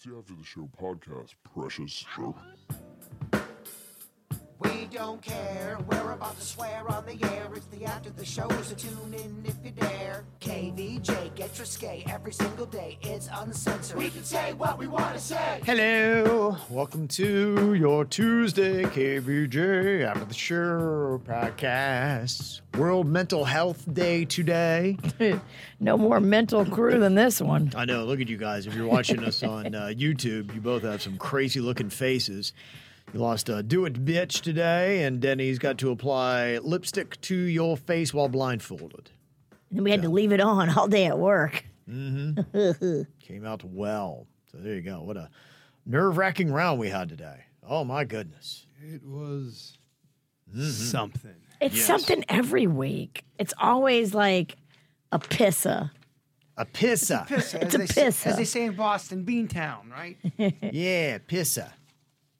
It's the After the Show podcast, precious. So, We don't care. We're about to swear on the air. It's the after the show, so tune in if you dare. KVJ gets risque every single day. It's uncensored. We can say what we want to say. Hello, welcome to your Tuesday KVJ After the Show podcast. World Mental Health Day today. no more mental crew than this one. I know, look at you guys. If you're watching us on uh, YouTube, you both have some crazy looking faces. You lost a do it bitch today, and Denny's got to apply lipstick to your face while blindfolded. And we had to leave it on all day at work. Came out well. So there you go. What a nerve wracking round we had today. Oh my goodness. It was Mm-hmm. something. It's Yes. something every week. It's always like a pissa. A pissa. Pissa, It's as a they say- pissa. as they say in Boston, Beantown, right? Yeah, pissa.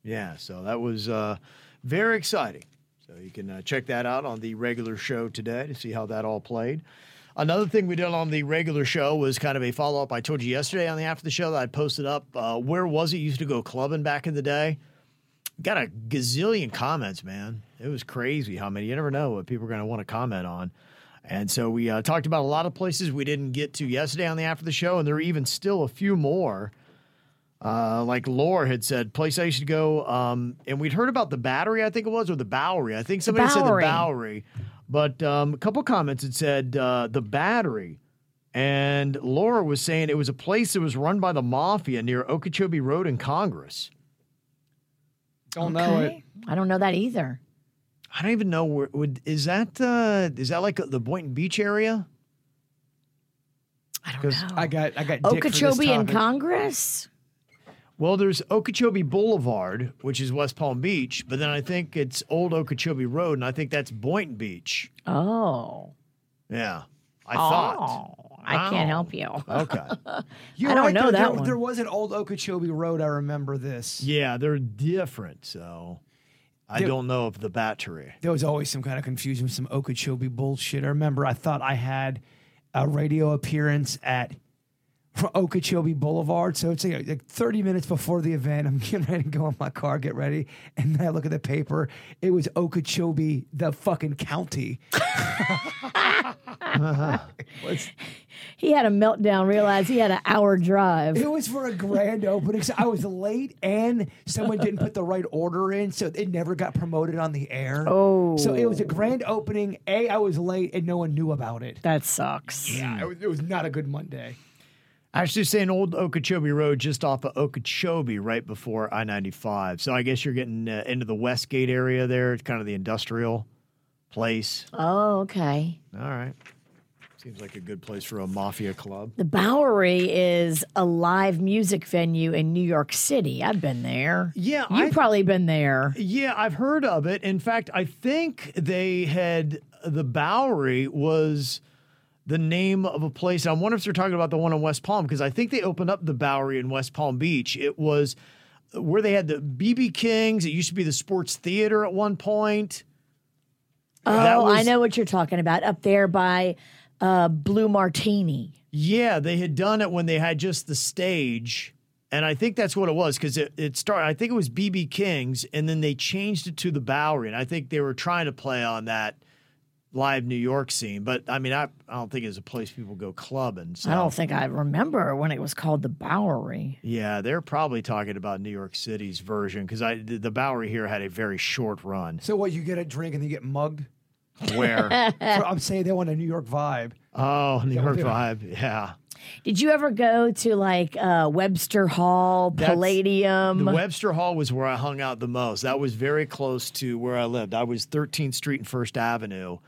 Yeah, so that was uh, very exciting. So you can uh, check that out on the regular show today to see how that all played. Another thing we did on the regular show was kind of a follow up. I told you yesterday on the after the show that I posted up. Uh, where was it? Used to go clubbing back in the day. Got a gazillion comments, man. It was crazy how many. You never know what people are going to want to comment on. And so we uh, talked about a lot of places we didn't get to yesterday on the after the show, and there are even still a few more. Uh, like Laura had said, place I used go, um, and we'd heard about the Battery, I think it was, or the Bowery. I think somebody said the Bowery. Bowery, but um, a couple comments had said uh, the Battery, and Laura was saying it was a place that was run by the mafia near Okeechobee Road in Congress. Don't know it. I don't know that either. I don't even know where would is that uh, is that like the Boynton Beach area? I don't know. I got I got dick for this Okeechobee in. Congress? Well, there's Okeechobee Boulevard, which is West Palm Beach, but then I think it's Old Okeechobee Road, and I think that's Boynton Beach. Oh. Yeah, I oh, thought. Oh, I can't Oh. help you. Okay. You're I don't right, know there, that there, one. there was an old Okeechobee Road. I remember this. Yeah, they're different. So I There- don't know of the battery. There was always some kind of confusion with some Okeechobee bullshit. I remember I thought I had a radio appearance at Okeechobee Boulevard. So it's like, like 30 minutes before the event. I'm getting ready to go in my car, get ready. And then I look at the paper. It was Okeechobee, the fucking county. He had a meltdown, realized he had an hour drive. It was for a grand opening. So I was late and someone didn't put the right order in. So it never got promoted on the air. Oh. So it was a oh. grand opening. A, I was late and no one knew about it. That sucks. Yeah, it was, it was not a good Monday. Actually, saying Old Okeechobee Road just off of Okeechobee, right before I 95. So I guess you're getting uh, into the Westgate area there. It's kind of the industrial place. Oh, okay. All right. Seems like a good place for a mafia club. The Bowery is a live music venue in New York City. I've been there. Yeah, You've I- probably been there. Yeah, I've heard of it. In fact, I think they had the Bowery was the name of a place. I wonder if they're talking about the one in West Palm because I think they opened up the Bowery in West Palm Beach. It was where they had the BB Kings. It used to be the Sports Theater at one point. Oh, I know what you're talking about. Up there by uh, Blue Martini. Yeah, they had done it when they had just the stage. And I think that's what it was because it, it started, I think it was BB King's, and then they changed it to the Bowery. And I think they were trying to play on that live New York scene. But I mean, I, I don't think it's a place people go clubbing. So. I don't think I remember when it was called the Bowery. Yeah, they're probably talking about New York City's version because I the the Bowery here had a very short run. So what? You get a drink and you get mugged? Where? So I'm saying they want a New York vibe. oh, New York vibe. Yeah. Did you ever go to like uh, Webster Hall, That's- Palladium? The Webster Hall was where I hung out the most. That was very close to where I lived. I was 13th Street and First Avenue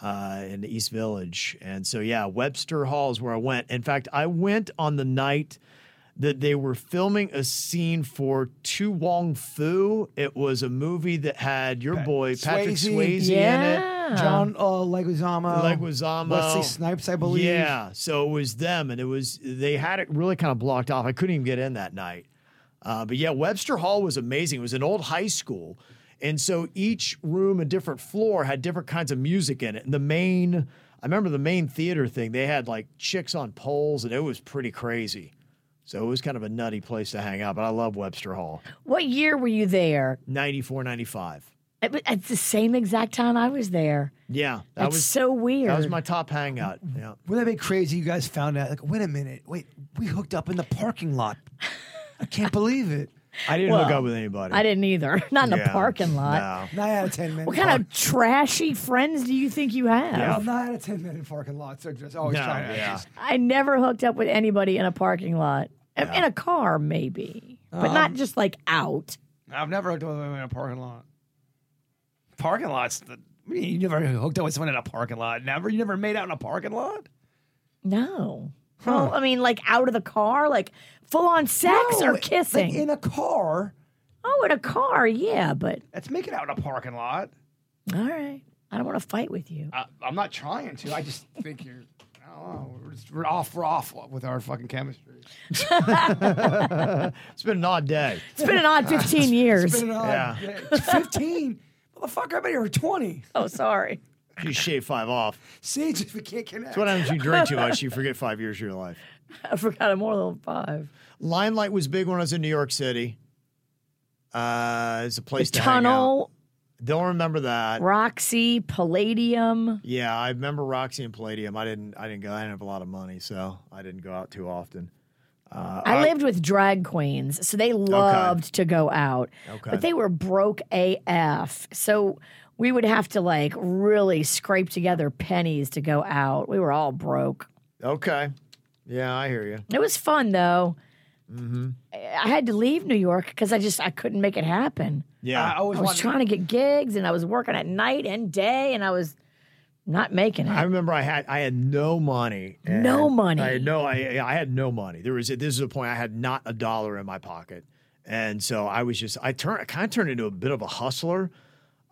uh, in the East Village. And so, yeah, Webster Hall is where I went. In fact, I went on the night that they were filming a scene for To Wong Foo. It was a movie that had your boy Patrick Swayze. Swayze in it. John uh, Leguizamo. Leguizamo. Wesley Snipes, I believe. Yeah, so it was them, and it was they had it really kind of blocked off. I couldn't even get in that night. Uh, but yeah, Webster Hall was amazing. It was an old high school, and so each room, a different floor, had different kinds of music in it. And the main, I remember the main theater thing. They had like chicks on poles, and it was pretty crazy. So it was kind of a nutty place to hang out. But I love Webster Hall. What year were you there? 94, 95. At the same exact time I was there. Yeah, that That's was so weird. that was my top hangout. Yeah. Wouldn't that be crazy? You guys found out, like, wait a minute, wait, we hooked up in the parking lot. I can't believe it. I didn't hook up with anybody. I didn't either. Not in the Yeah, parking lot. No. Nine out of ten minutes. What kind of trashy friends do you think you have? Yeah. nine out of ten minute parking lots. So just always No, trying to yeah. I never hooked up with anybody in a parking lot. In- In a car, maybe, but not Um, just like out. I've never hooked up with anyone in a parking lot. Parking lots. The, what mean you never hooked up with someone in a parking lot. Never. You never made out in a parking lot. No. Well, I mean, like out of the car, like full on sex No, or like kissing. in a car. oh, in a car, yeah, but Let's make it out in a parking lot. all right. I don't want to fight with you. I, I'm not trying to. I just think you're. I don't know. We're, just, we're off. We're off with our fucking chemistry. It's been an odd day. It's been an odd 15 years. Been an odd Yeah. day. Fifteen. Motherfucker, I've been here for twenty. Oh, sorry. You shave five off. See, just we can't connect. That's what happens when you drink too much. You forget five years of your life. I forgot I'm more than five. Limelight was big when I was in New York City. Uh, it's a place to hang out. Tunnel, Don't remember that. Roxy, Palladium. Yeah, I remember Roxy and Palladium. I didn't. I didn't go. I didn't have a lot of money, so I didn't go out too often. I lived with drag queens, so they loved to go out. Okay. But they were broke AF. So we would have to like really scrape together pennies to go out. We were all broke. Okay. Yeah, I hear you. It was fun though. Mm-hmm. I I had to leave New York because I just I couldn't make it happen. Yeah. I always I was wanted- trying to get gigs and I was working at night and day and I was not making it. I remember I had I had no money. No money. I had no I I had no money. There was this is a point I had not a dollar in my pocket, and so I was just I turned I kind of turned into a bit of a hustler.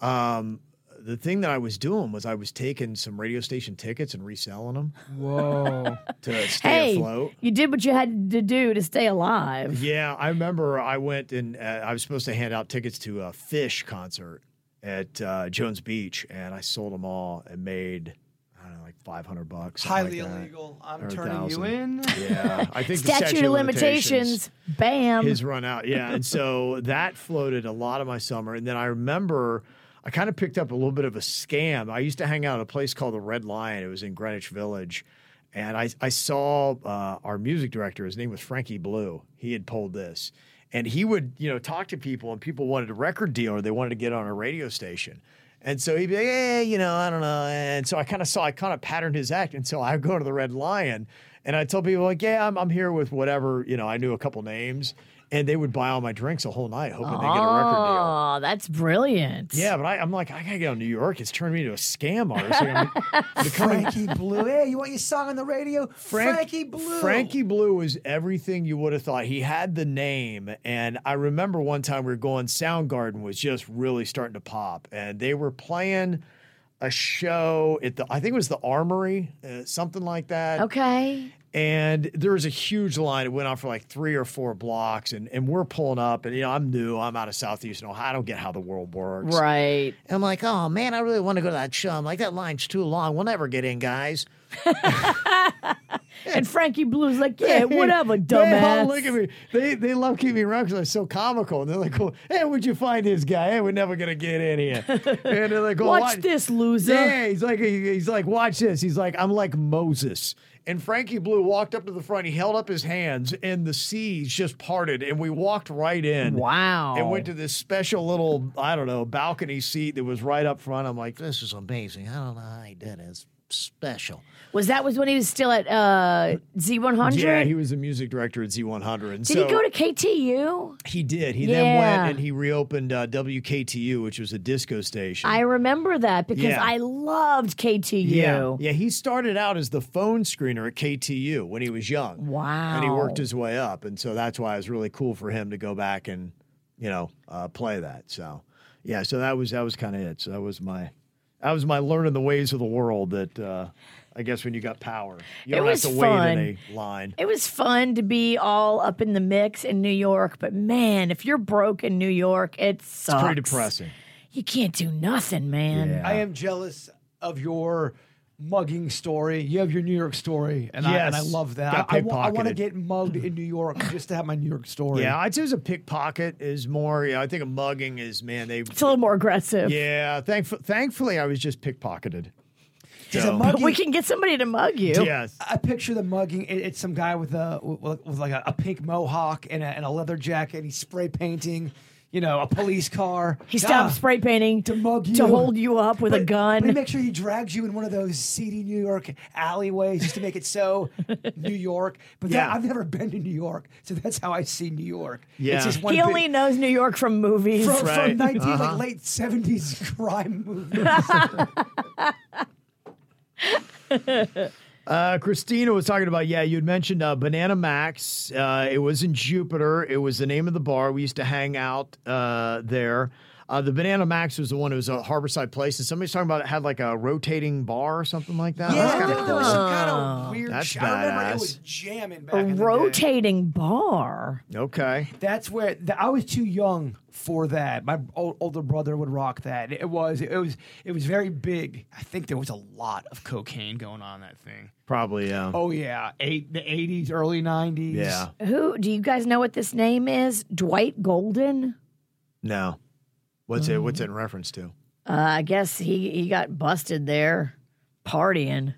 Um, the thing that I was doing was I was taking some radio station tickets and reselling them Whoa. to stay Hey, afloat. you did what you had to do to stay alive. Yeah, I remember I went and uh, I was supposed to hand out tickets to a Phish concert at uh, Jones Beach, and I sold them all and made I don't know like five hundred bucks. Highly like illegal. I'm Or a turning you in. Yeah, I think the Statute of limitations. Bam. his run out. Yeah, and so that floated a lot of my summer. And then I remember I kind of picked up a little bit of a scam. I used to hang out at a place called the Red Lion. It was in Greenwich Village. And I, I saw uh, our music director, his name was Frankie Blue. He had pulled this. And he would, you know, talk to people and people wanted a record deal or they wanted to get on a radio station. And so he'd be like, yeah, you know, I don't know. And so I kind of saw, I kind of patterned his act. And so I go to the Red Lion and I tell people, like, yeah, I'm, I'm here with whatever, you know, I knew a couple names. And they would buy all my drinks a whole night, hoping they get a record deal. Oh, that's brilliant. Yeah, but I, I'm like, I gotta go on New York. It's turned me into a scam artist. Like, I'm becoming Frankie Blue. Hey, you want your song on the radio? Frank- Frankie Blue. Frankie Blue was everything you would have thought. He had the name, and I remember one time we were going. Soundgarden was just really starting to pop, and they were playing a show at the I think it was the Armory, uh, something like that. Okay. And there was a huge line. It went on for like three or four blocks, and, and we're pulling up. And you know, I'm new. I'm out of Southeastern Ohio. I don't get how the world works. Right. I'm like, oh man, I really want to go to that show. I'm like, that line's too long. We'll never get in, guys. And Frankie Blue's like, yeah, whatever, They dumbass. look at me. They they love keeping me around because I'm so comical. And they're like, well, hey, where'd you find this guy? Hey, we're never gonna get in here. and they're like, oh, Watch what? this, loser. Yeah, he's like, he's like, watch this. He's like, I'm like Moses. And Frankie Blue walked up to the front. He held up his hands, and the seas just parted, and we walked right in. Wow. And went to this special little, I don't know, balcony seat that was right up front. I'm like, this is amazing. I don't know how he did it. It's special. Was that was when he was still at uh, Z100? Yeah, he was a music director at Z100. And Did so he go to KTU? He did. He then went and he reopened uh, WKTU, which was a disco station. I remember that because Yeah. I loved KTU. yeah, yeah. He started out as the phone screener at KTU when he was young. Wow. and he worked his way up, and so that's why it was really cool for him to go back and you know uh, play that. So yeah, so that was that was kind of it. So that was my that was my learning the ways of the world. That uh, I guess when you got power, you It don't was have to fun. wait in a line. It was fun to be all up in the mix in New York, but man, if you're broke in New York, it sucks. It's pretty depressing. You can't do nothing, man. Yeah. I am jealous of your mugging story. You have your New York story, and, I, and I love that. Got I, want to get mugged in New York just to have my New York story. Yeah, I'd say it a pickpocket is more. Yeah, I think a mugging is man. They It's a little more aggressive. yeah. Thankful, thankfully, I was just pickpocketed. So- a But mugging, we can get somebody to mug you. Yes. I picture the mugging. It, it's some guy with a with, with like a, a pink mohawk and a, and a leather jacket. And he's spray painting, you know, a police car. He stopped Ah, spray painting to mug you to hold you up with a gun. But he makes sure he drags you in one of those seedy New York alleyways just to make it so New York. But that, I've never been to New York, so that's how I see New York. Yeah. it's just one he big- only knows New York from movies. from, Right. from 19 Uh-huh. like late 70s crime movies. Uh, Christina was talking about, yeah, you had mentioned uh, Banana Max. Uh, it was in Jupiter. It was the name of the bar. We used to hang out uh, there. Uh, the Banana Max was the one. It was a Harborside place, and somebody's talking about it had like a rotating bar or something like that. yeah, That's kinda there was some cool. kind of weird. That's sh- I remember it badass. was jamming back a in the day. rotating bar. Okay. That's where the, I was too young for that. My old, older brother would rock that. It was it was it was very big. I think there was a lot of cocaine going on that thing. Probably, yeah. Oh yeah, eight the eighties, early nineties. yeah. Who do you guys know what this name is? Dwight Golden? No. What's it? What's it in reference to? Uh, I guess he, he got busted there partying.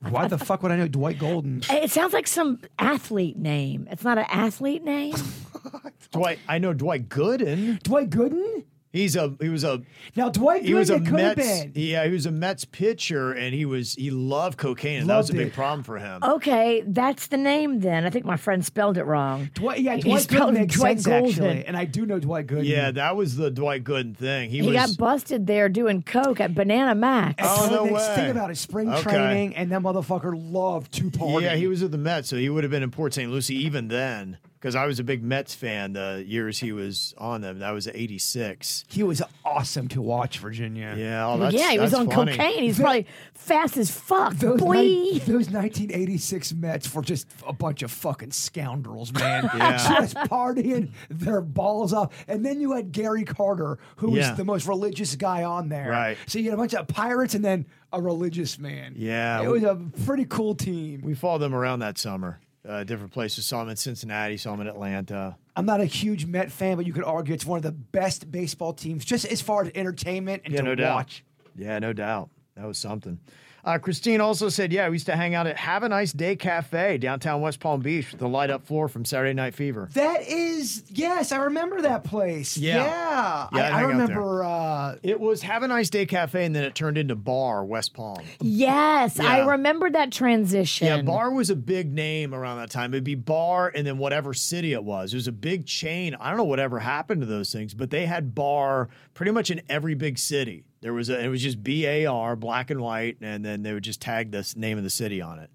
Why the fuck would I know Dwight Golden? It sounds like some athlete name. It's not an athlete name. Dwight. I know Dwight Gooden. Dwight Gooden? He's a. He was a. Now Dwight He was a it could have Mets. been. Yeah, he was a Mets pitcher, and he was. He loved cocaine, and that was a big it. problem for him. Okay, that's the name then. I think my friend spelled it wrong. Dwight, yeah, He Dwight spelled Gooden makes Dwight sense Golden. actually, and I do know Dwight Gooden. Yeah, that was the Dwight Gooden thing. He, He was. got busted there doing coke at Banana Max. Oh, so no the way. thing about it, spring Okay. training, and that motherfucker loved to party. Yeah, he was at the Mets, so he would have been in Port St. Lucie even then. Because I was a big Mets fan the years he was on them. That was '86. He was awesome to watch, Virginia. Yeah, oh, Well, that's, yeah, he was that's on funny. cocaine. He's probably fast as fuck. Those, Boy. ni- those 1986 Mets were just a bunch of fucking scoundrels, man. Yeah. Just partying their balls off. And then you had Gary Carter, who Yeah. was the most religious guy on there. Right. So you had a bunch of pirates and then a religious man. Yeah. It was a pretty cool team. We followed them around that summer. Uh, different places. Saw him in Cincinnati. Saw him in Atlanta. I'm not a huge Met fan, but you could argue it's one of the best baseball teams, just as far as entertainment and Yeah, to no doubt. watch. Yeah, no doubt. That was something. Uh, Christine also said, yeah, we used to hang out at Have a Nice Day Cafe downtown West Palm Beach with the light up floor from Saturday Night Fever. That is, yes, I remember that place. Yeah. Yeah. Yeah, I, I'd I hang out remember uh, It was Have a Nice Day Cafe, and then it turned into Bar West Palm. yes, I remember that transition. Yeah, Bar was a big name around that time. It'd be Bar and then whatever city it was. It was a big chain. I don't know whatever happened to those things, but they had Bar pretty much in every big city. There was a, it was just B A R, black and white, and then they would just tag the name of the city on it.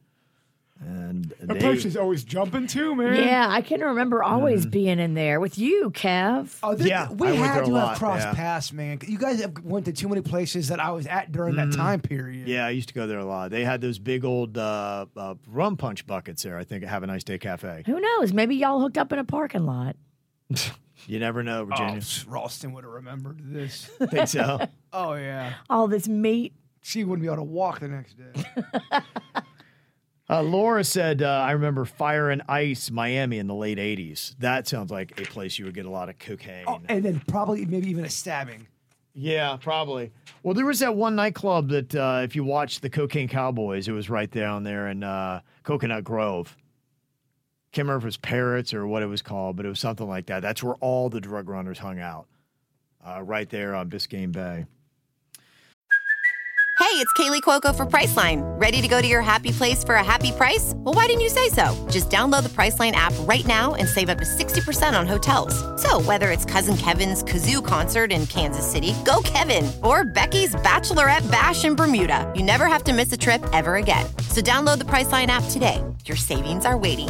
And they, always jumping too, man. Yeah, I can remember always being in there with you, Kev. Oh, this, Yeah, we I went had to have crossed yeah. paths, man. You guys have went to too many places that I was at during that time period. yeah, I used to go there a lot. They had those big old uh, uh, rum punch buckets there. I think at Have a Nice Day Cafe. Who knows? Maybe y'all hooked up in a parking lot. You never know, Oh, Virginia. Ralston would have remembered this. think so. oh yeah, All this meat. she wouldn't be able to walk the next day. Uh, Laura said, uh, I remember Fire and Ice, Miami in the late 80s. That sounds like a place you would get a lot of cocaine. oh, and then probably maybe even a stabbing. Yeah, probably. Well, there was that one nightclub that, uh, if you watched the Cocaine Cowboys, it was right down there in uh, Coconut Grove. Can't remember if it was Parrots or what it was called, but it was something like that. That's where all the drug runners hung out, uh, right there on Biscayne Bay. Hey, it's Kaley Cuoco for Priceline. Ready to go to your happy place for a happy price? Well, why didn't you say so? Just download the Priceline app right now and save up to 60% on hotels. So, whether it's Cousin Kevin's Kazoo concert in Kansas City, go Kevin, or Becky's Bachelorette Bash in Bermuda, you never have to miss a trip ever again. So, download the Priceline app today. Your savings are waiting.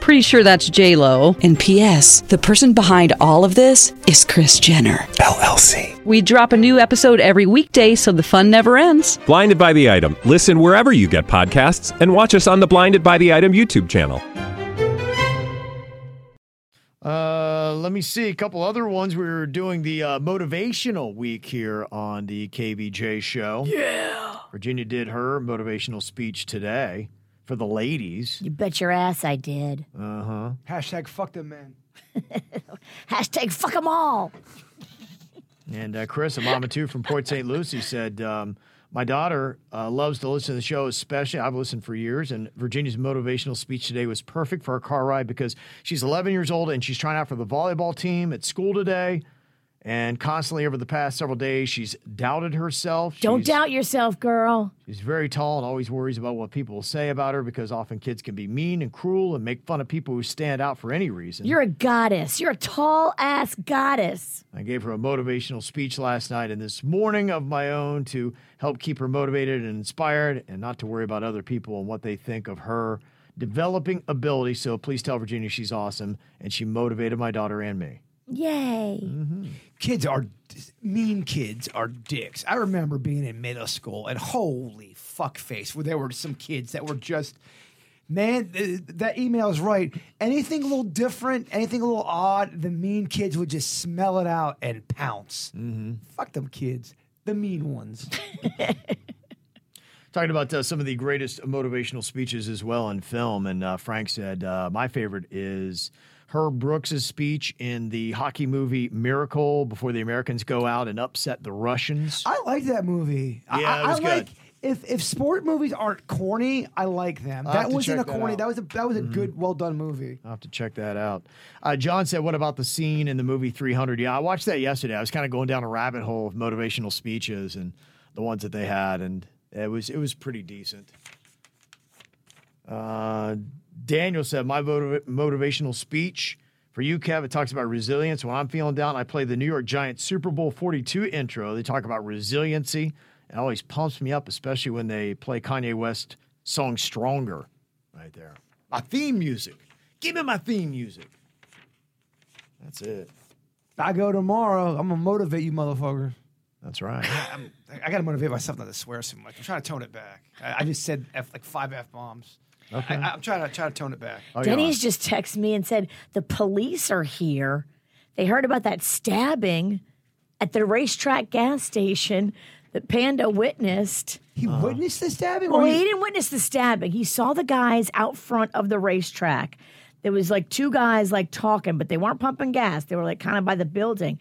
Pretty sure that's J Lo. And P.S. The person behind all of this is Kris Jenner LLC. We drop a new episode every weekday, so the fun never ends. Blinded by the item. Listen wherever you get podcasts, and watch us on the Blinded by the Item YouTube channel. Uh, let me see a couple other ones. We were doing the uh, motivational week here on the KVJ show. Yeah. Virginia did her motivational speech today for the ladies. You bet your ass I did. Uh huh. Hashtag fuck them men. Hashtag fuck them all. And uh, Chris, a mama too from Port St. Lucie, said, um, My daughter uh, loves to listen to the show, especially. I've listened for years, and Virginia's motivational speech today was perfect for our car ride because she's 11 years old and she's trying out for the volleyball team at school today. And constantly over the past several days, she's doubted herself. Don't She's- doubt yourself, girl. She's very tall and always worries about what people will say about her because often kids can be mean and cruel and make fun of people who stand out for any reason. You're a goddess. You're a tall ass goddess. I gave her a motivational speech last night and this morning of my own to help keep her motivated and inspired and not to worry about other people and what they think of her developing ability. So please tell Virginia she's awesome and she motivated my daughter and me. Yay. Mm-hmm. Kids are mean. Kids are dicks. I remember being in middle school and holy fuck face, where there were some kids that were just. Man, th- that email is right. Anything a little different, anything a little odd, the mean kids would just smell it out and pounce. Mm-hmm. Fuck them kids, the mean ones. Talking about uh, some of the greatest motivational speeches as well in film. And uh, Frank said, uh, my favorite is Herb Brooks' speech in the hockey movie Miracle before the Americans go out and upset the Russians. I like that movie. I- Yeah, I, it was I good. like if if sport movies aren't corny, I like them. I'll that wasn't a check that corny. That, was a that was a good, well done movie. I'll have to check that out. Uh, John said, What about the scene in the movie 300? Yeah, I watched that yesterday. I was kind of going down a rabbit hole of motivational speeches and the ones that they had, and it was it was pretty decent. Uh, Daniel said, My motiv- motivational speech for you, Kev, it talks about resilience. When I'm feeling down, I play the New York Giants Super Bowl 42 intro. They talk about resiliency. It always pumps me up, especially when they play Kanye West song Stronger right there. My theme music. Give me my theme music. That's it. I go tomorrow. I'm gonna motivate you, motherfucker. That's right. I'm, I gotta motivate myself not to swear so much. I'm trying to tone it back. I, I just said F, like five f bombs. Okay. I, am trying to try to tone it back. Oh, you Denny's just texted me and said the police are here. They heard about that stabbing at the RaceTrac gas station that Panda witnessed. He Uh-huh. witnessed the stabbing. Well, or he didn't witness the stabbing. He saw the guys out front of the RaceTrac. There was like two guys like talking, but they weren't pumping gas. They were like kind of by the building.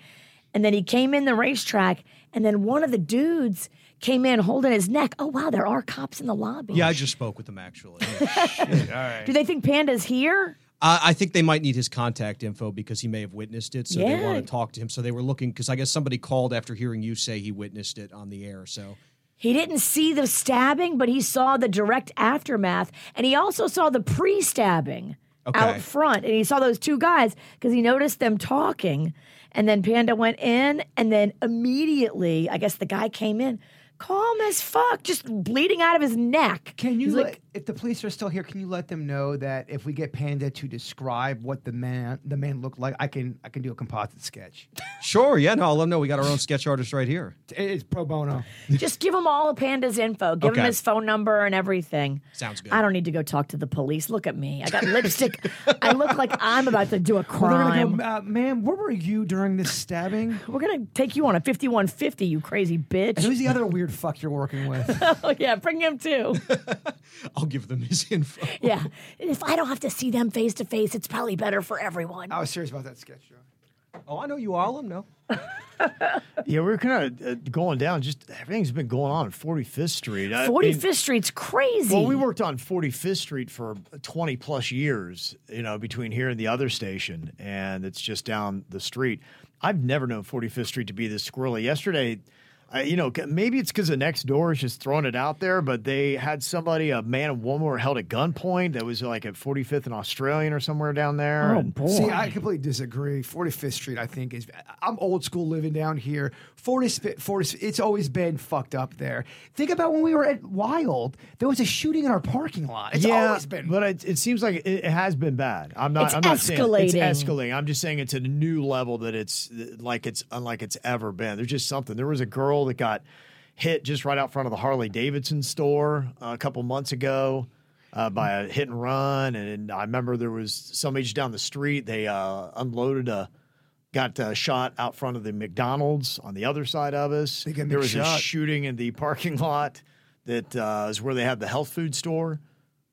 And then he came in the RaceTrac, and then one of the dudes came in holding his neck. Oh wow, there are cops in the lobby. Yeah, I just spoke with them actually. Oh, Do they think Panda's here? I, I think they might need his contact info because he may have witnessed it, so they want to talk to him. So they were looking because I guess somebody called after hearing you say he witnessed it on the air. So He didn't see the stabbing, but he saw the direct aftermath, and he also saw the pre-stabbing Okay. out front, and he saw those two guys because he noticed them talking, and then Panda went in, and then immediately, I guess the guy came in, calm as fuck, just bleeding out of his neck. Can you He's let, like, if the police are still here? Can you let them know that if we get Panda to describe what the man the man looked like, I can I can do a composite sketch. Sure, yeah, no, I'll let them know we got our own sketch artist right here. It's pro bono. Just give him all of Panda's info. Give him his phone number and everything. Sounds good. I don't need to go talk to the police. Look at me. I got lipstick. I look like I'm about to do a Well, they're gonna crime. go, uh, ma'am, where were you during this stabbing? We're gonna take you on a 5150, you crazy And bitch. who's the other weird fuck you're working with? oh yeah, bring him too. I'll give them his info. Yeah. If I don't have to see them face to face, it's probably better for everyone. I was serious about that sketch show. Oh, I know you all. I'll them know. Yeah, we're kind of uh, going down. Just everything's been going on at 45th Street. I mean- 45th Street's crazy. Well, we worked on 45th Street for 20 plus years, you know, between here and the other station, and it's just down the street. I've never known 45th Street to be this squirrely. Yesterday, I, you know, maybe it's because the next door is just throwing it out there, but they had somebody, a man and woman, were held at gunpoint. That was like at 45th and Australian or somewhere down there. Oh and- boy. See, I completely disagree. 45th Street, I think, is. I'm old school living down here. 40th, 40th, it's always been fucked up there. Think about when we were at Wild. There was a shooting in our parking lot. It's yeah, always been. but it, it seems like it, it has been bad. I'm not. It's I'm not saying escalating. it's escalating. I'm just saying it's a new level that it's like it's unlike it's ever been. There's just something. There was a girl that got hit just right out front of the Harley Davidson store uh, a couple months ago uh, by a hit and run, and I remember there was somebody just down the street. They uh, unloaded a. Got uh, shot out front of the McDonald's on the other side of us. There was a shooting in the parking lot that uh, is where they have the health food store.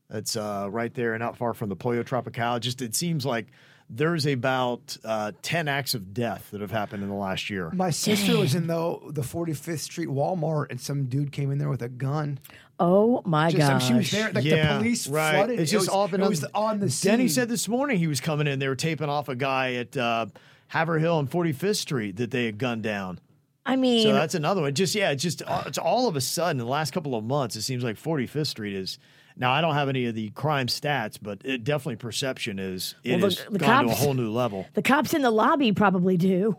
That's uh, right there and not far from the Pollo Tropical. Just it seems like there's about uh, ten acts of death that have happened in the last year. My sister was in the the 45th Street Walmart, and some dude came in there with a gun. oh my Just, god. she was there. Like the police right. flooded. It's it just was, all been it was on the scene. Denny said this morning he was coming in. They were taping off a guy at uh, Haverhill and 45th Street that they had gunned down. I mean, So that's another one. Just yeah, it's just uh, it's all of a sudden in the last couple of months. It seems like 45th Street is. Now I don't have any of the crime stats, but it definitely perception is it Well, the- has the gone to a cops- whole new level. the cops in the lobby probably do.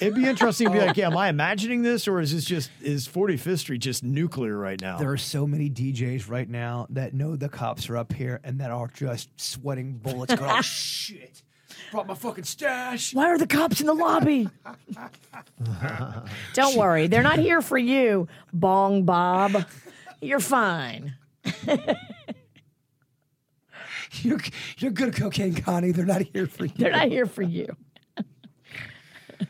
It'd be interesting to be like, yeah, am I imagining this or is this just is 45th Street just nuclear right now? There are so many DJs right now that know the cops are up here and that are just sweating bullets. Going, oh shit! Brought my fucking stash. Why are the cops in the lobby? Don't worry, they're not here for you, Bong Bob. You're fine. You're you're good at cocaine, Connie. They're not here for you. They're not here for you.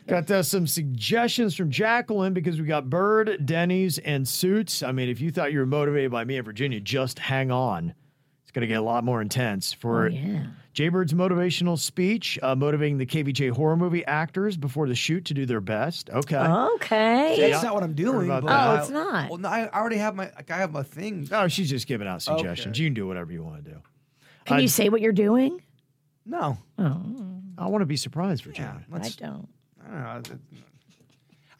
Got uh, some suggestions from Jacqueline because we got Bird, Denny's, and Suits. I mean, if you thought you were motivated by me in Virginia, just hang on. It's going to get a lot more intense for Oh, yeah. Jaybird's motivational speech, uh, motivating the KVJ horror movie actors before the shoot to do their best. Okay. Okay. Yeah. That's not what I'm doing. about but that. Oh, it's not. Well, no, I already have my. Like, I have my thing. Oh, she's just giving out suggestions. Okay. You can do whatever you want to do. Can I- you say what you're doing? No, I want to be surprised, for yeah. I Let's, don't. I don't know.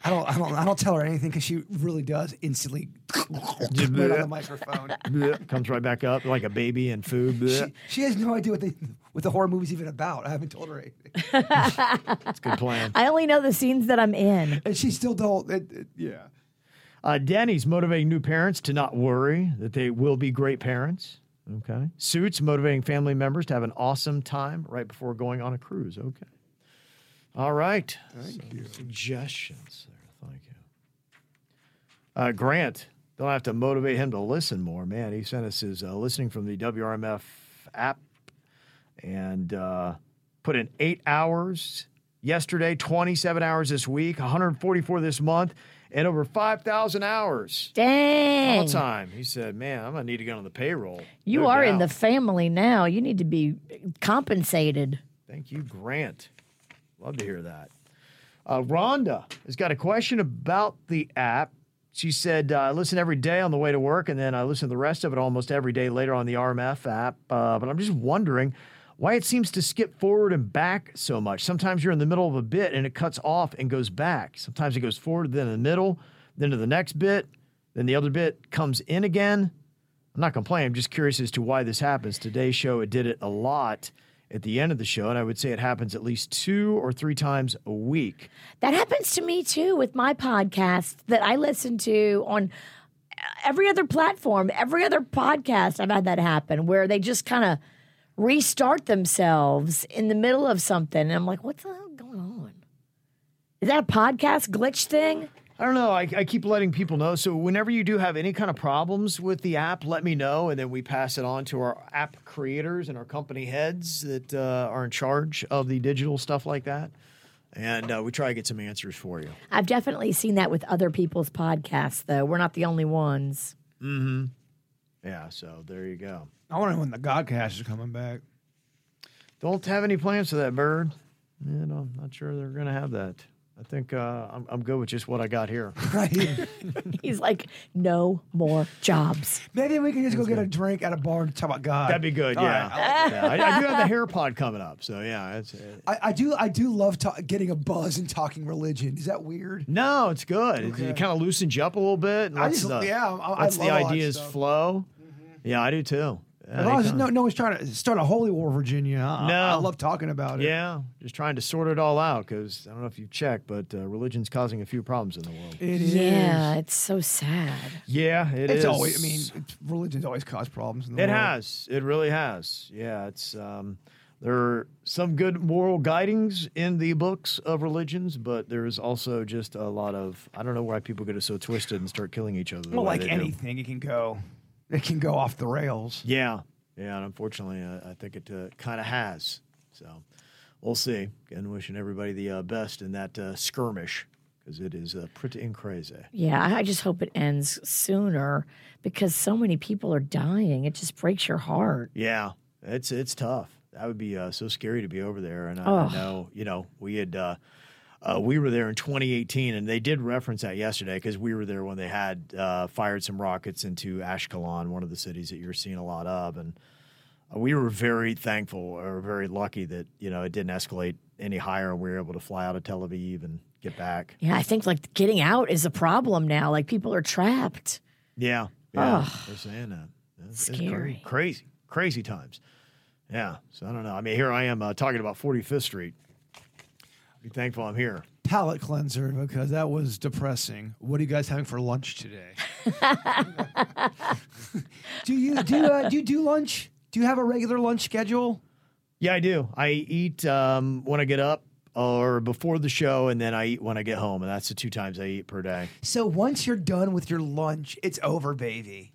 I don't. I don't. I don't tell her anything because she really does instantly right on the microphone. Bleh, Comes right back up like a baby and food. She, she has no idea what the what the horror movie's even about. I haven't told her anything, That's a good plan. I only know the scenes that I'm in. and she still don't. It, it- yeah. Uh, Danny's motivating new parents to not worry that they will be great parents. Okay. Suits motivating family members to have an awesome time right before going on a cruise. Okay. All right. Thank you. Suggestions there. Thank you. Uh, Grant, don't have to motivate him to listen more. Man, he sent us his uh, listening from the WRMF app and uh, put in eight hours yesterday, 27 hours this week, 144 this month, and over 5,000 hours Dang. all time. He said, "Man, I'm gonna need to get on the payroll." You No are in the family now. You need to be compensated. Thank you, Grant. Love to hear that. Uh, Rhonda has got a question about the app. She said, uh, I listen every day on the way to work, and then I listen to the rest of it almost every day later on the RMF app. Uh, but I'm just wondering why it seems to skip forward and back so much. Sometimes you're in the middle of a bit and it cuts off and goes back. Sometimes it goes forward, then in the middle, then to the next bit, then the other bit comes in again. I'm not complaining. I'm just curious as to why this happens. Today's show, it did it a lot at the end of the show, and I would say it happens at least two or three times a week. That happens to me too with my podcast that I listen to on every other platform, every other podcast. I've had that happen where they just kind of restart themselves in the middle of something. And I'm like, what's the hell going on? Is that a podcast glitch thing? I don't know. I, I keep letting people know. So whenever you do have any kind of problems with the app, let me know, and then we pass it on to our app creators and our company heads that uh, are in charge of the digital stuff like that, and uh, we try to get some answers for you. I've definitely seen that with other people's podcasts, though. We're not the only ones. Mm-hmm. Yeah. So there you go. I wonder when the Godcast is coming back. Don't have any plans for that bird. You know, I'm not sure they're going to have that. I think uh, I'm, I'm good with just what I got here. Right. He's like, no more jobs. Maybe we can just go get a drink at a bar and talk about God. That'd be good. All yeah. right, I yeah. I, I do have the hair pod coming up, so yeah. It's, uh, I, I do. I do love ta- getting a buzz and talking religion. Is that weird? no, it's good. It, Okay. it kind of loosens you up a little bit. And I lets just- the, yeah, I- I lets the love all that ideas stuff. flow. Yeah, I do too. As long as Anytime. no, no one's trying to start a holy war, Virginia. I, No. I love talking about it. Yeah, just trying to sort it all out because I don't know if you've checked, but uh, religion's causing a few problems in the world. It is. Yeah, it's so sad. Yeah, it it's is. always. I mean, it's, religion's always caused problems. In the world. It world. has. It really has. Yeah, it's um, there are some good moral guidings in the books of religions, but there is also just a lot of I don't know why people get it so twisted and start killing each other. Well, like they do. anything, it can go. It can go off the rails. Yeah, yeah, and unfortunately, I, I think it uh, kind of has. So we'll see. Again, wishing everybody the uh, best in that uh, skirmish because it is uh, pretty crazy. Yeah, I I just hope it ends sooner because so many people are dying. It just breaks your heart. Yeah, it's it's tough. That would be uh, so scary to be over there. And I, I know, you know, we had uh, we were there in 2018, and they did reference that yesterday because we were there when they had uh, fired some rockets into Ashkelon, one of the cities that you're seeing a lot of, and uh, we were very thankful or very lucky that you know it didn't escalate any higher, and we were able to fly out of Tel Aviv and get back. Yeah, I think like getting out is a problem now. Like people are trapped. Yeah, yeah, Ugh. they're saying that. It's, it's Scary. cra- crazy, crazy times. Yeah, so I don't know. I mean, here I am uh, talking about 45th Street. Be thankful I'm here. Palate cleanser because that was depressing. What are you guys having for lunch today? do you do uh, do you do lunch? Do you have a regular lunch schedule? Yeah, I do. I eat um, when I get up or before the show, and then I eat when I get home, and that's the two times I eat per day. So once you're done with your lunch, it's over, baby.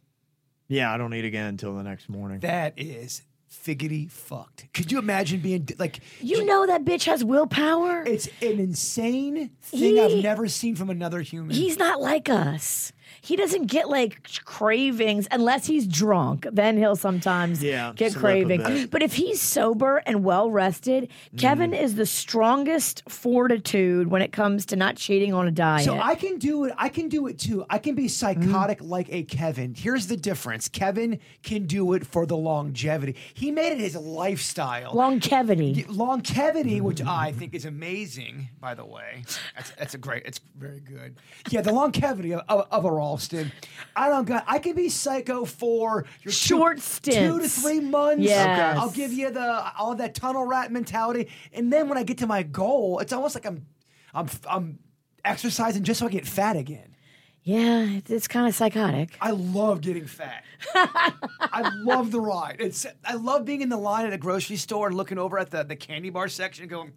Yeah, I don't eat again until the next morning. That is figgity fucked. Could you imagine being like You know that bitch has willpower. It's an insane thing He- I've never seen from another human. He's not like us. He doesn't get like cravings unless he's drunk. Then he'll sometimes Yeah, get slip a craving. But if he's sober and well rested, Kevin Mm. is the strongest fortitude when it comes to not cheating on a diet. So I can do it. I can do it too. I can be psychotic like a Kevin. Here's the difference. Kevin can do it for the longevity. He made it his lifestyle. Longevity. Longevity, which I think is amazing, by the way. That's, that's a great, it's very good. Yeah, the longevity of, of, of a Ralston. I don't got, I can be psycho for your Short two, two to three months. Yes. I'll give you the, all that tunnel rat mentality. And then when I get to my goal, it's almost like I'm, I'm, I'm exercising just so I get fat again. yeah, it's, it's kind of psychotic. I love getting fat. I love the ride. It's I love being in the line at a grocery store and looking over at the, the candy bar section going,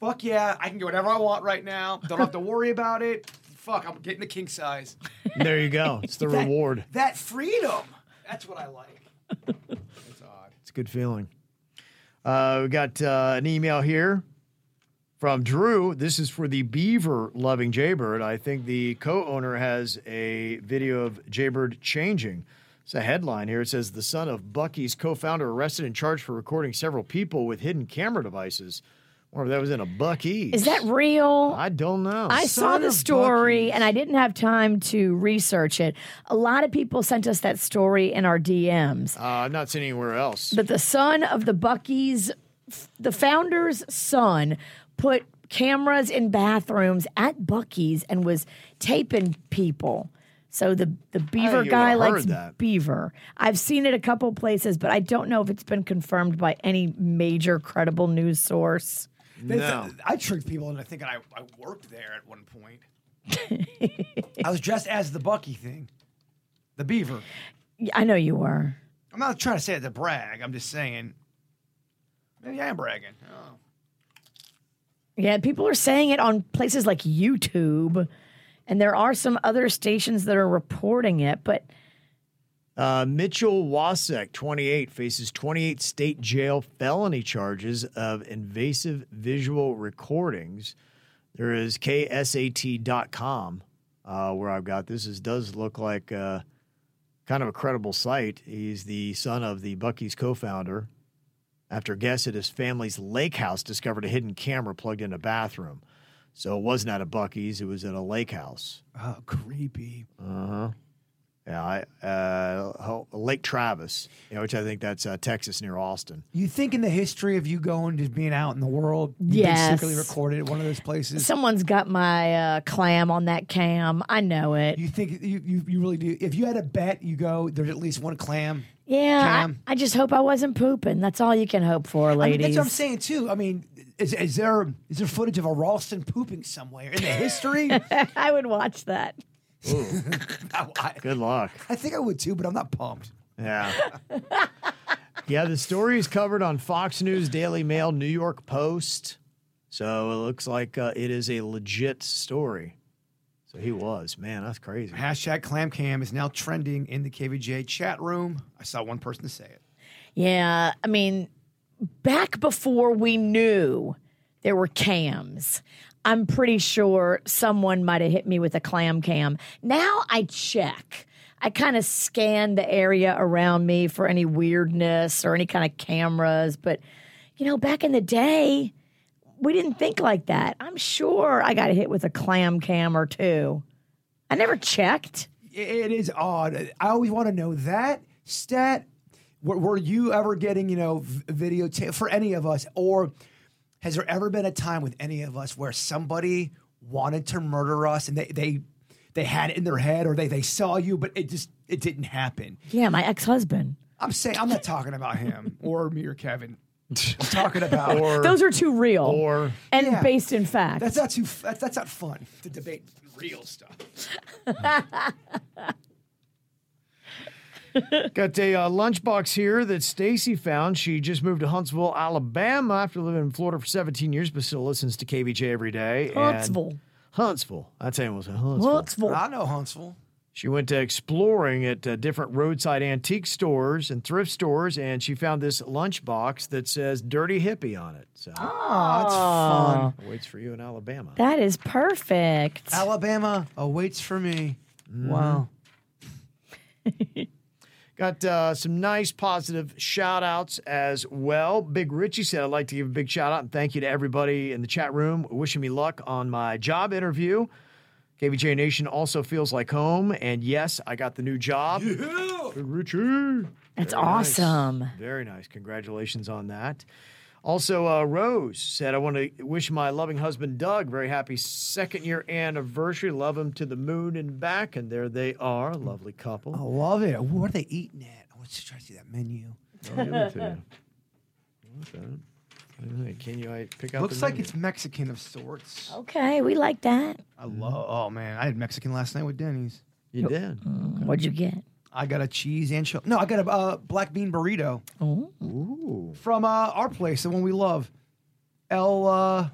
fuck yeah, I can get whatever I want right now. Don't have to worry about it. Fuck, I'm getting the king size. There you go. It's the That- reward. That freedom. That's what I like. It's odd. It's a good feeling. Uh, we got uh, an email here from Drew. This is for the beaver loving Jaybird. I think the co owner has a video of Jaybird changing. It's a headline here. It says the son of Buc-ee's co founder arrested and charged for recording several people with hidden camera devices. If that was in a Buc-ee's. Is that real? I don't know. I saw the story and I didn't have time to research it. A lot of people sent us that story in our DMs. Uh, I've not seen anywhere else. But the son of the Buc-ee's, the founder's son, put cameras in bathrooms at Buc-ee's and was taping people. So the the beaver guy likes that. beaver. I've seen it a couple places, but I don't know if it's been confirmed by any major credible news source. They No. th- I tricked people into thinking I, I worked there at one point. I was dressed as the Buc-ee thing, the beaver. Yeah, I know you were. I'm not trying to say it to brag. I'm just saying. Maybe I am bragging. Oh. Yeah, people are saying it on places like YouTube, and there are some other stations that are reporting it, but Uh, Mitchell Wasek, 28, faces 28 state jail felony charges of invasive visual recordings. There is ksat.com uh, where I've got this. Is does look like uh, kind of a credible site. He's the son of the Buc-ee's co-founder. After guests at his family's lake house discovered a hidden camera plugged in a bathroom. So it wasn't at a Buc-ee's, it was at a lake house. Oh, creepy. Uh huh. Yeah, I, uh, Lake Travis, you know, which I think that's uh, Texas near Austin. You think in the history of you going to being out in the world, you've Yes. been secretly recorded at one of those places? someone's got my uh, clam on that cam. I know it. you think you, you, you really do? If you had a bet, you go, there's at least one clam. Yeah, Cam. I, I just hope I wasn't pooping. That's all you can hope for, I mean, ladies. that's what I'm saying too. I mean, is, is there is there footage of a Ralston pooping somewhere in the history? I would watch that. I, I- Good luck. I think I would too, but I'm not pumped. Yeah. yeah, the story is covered on Fox News, Daily Mail, New York Post. So it looks like uh, it is a legit story. So he was. Man, that's crazy. Hashtag clam cam is now trending in the KVJ chat room. I saw one person say it. Yeah, I mean, back before we knew there were cams, I'm pretty sure someone might have hit me with a clam cam. Now I check. I kind of scan the area around me for any weirdness or any kind of cameras. But, you know, back in the day, we didn't think like that. I'm sure I got hit with a clam cam or two. I never checked. It is odd. I always want to know that stat. Were, you ever getting, you know, videotape for any of us, or has there ever been a time with any of us where somebody wanted to murder us and they they they had it in their head, or they they saw you, but it just it didn't happen? Yeah, my ex husband. I'm saying I'm not talking about him or me or Kevin. I'm talking about Or, Those are too real or and Yeah. based in fact. that's not too that's, that's not fun to debate real stuff. got a uh, lunchbox here that Stacy found. She just moved to Huntsville, Alabama after living in Florida for 17 years, but still listens to KVJ every day. And- Huntsville. Huntsville. That's saying it was Huntsville. Huntsville. I know Huntsville. She went to exploring at uh, different roadside antique stores and thrift stores, and she found this lunchbox that says "Dirty Hippie" on it. So Oh, that's fun. waits for you in Alabama. That is perfect. Alabama awaits for me. Wow. Got uh, some nice positive shout outs as well. Big Richie said, I'd like to give a big shout out and thank you to everybody in the chat room wishing me luck on my job interview. KVJ Nation also feels like home. And yes, I got the new job. Big Richie. That's Very nice. awesome. Very nice. Congratulations on that. Also, uh, Rose said, I want to wish my loving husband, Doug, very happy second year anniversary. Love him to the moon and back. And there they are. a Lovely couple. I love it. What are they eating at? I want to try to see that menu. I'll give it to you. What's that? Can you I pick up? Looks the like menu? it's Mexican of sorts. Okay, we like that. I love. Oh man, I had Mexican last night with Denny's. You did. What'd you get? I got a cheese and chili. No, I got a uh, black bean burrito Oh, Ooh. from uh, our place, the one we love, El uh,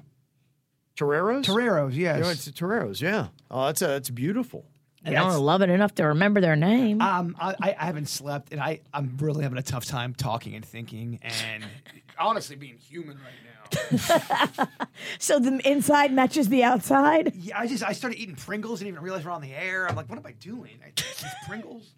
Toreros? Torreros. Yes. You went to Toreros, yeah. Oh, that's a, that's beautiful. I don't love it enough to remember their name. Um, I, I I haven't slept, and I I'm really having a tough time talking and thinking, and honestly being human right now. so the inside matches the outside. Yeah, I just I started eating Pringles and even realized we're on the air. I'm like, what am I doing? I, these Pringles,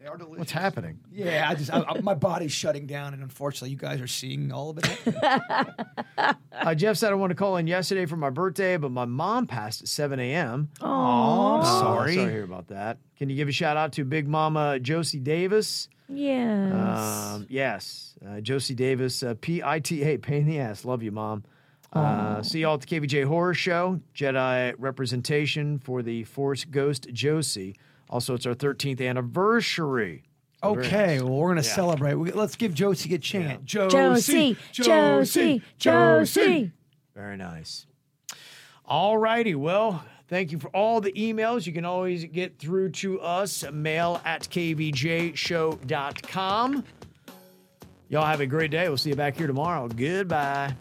they are delicious. What's happening? Yeah, I just I, I- my body's shutting down, and unfortunately, you guys are seeing all of it. Uh, Jeff said I want to call in yesterday for my birthday, but my mom passed at 7 a.m. Oh, I'm Oh, sorry. Sorry to hear about that. Can you give a shout out to Big Mama Josie Davis? Yes. Um, yes. Uh, Josie Davis, uh, P I T A, pain in the ass. Love you, Mom. Uh, see y'all at the KVJ Horror Show. Jedi representation for the Force Ghost Josie. Also, it's our 13th anniversary. Okay, well, we're gonna Yeah. celebrate. We, let's give Josie a chant. Josie, Josie, Josie. Very nice. All righty. Well, thank you for all the emails. You can always get through to us, mail at kvjshow.com. Y'all have a great day. We'll see you back here tomorrow. Goodbye.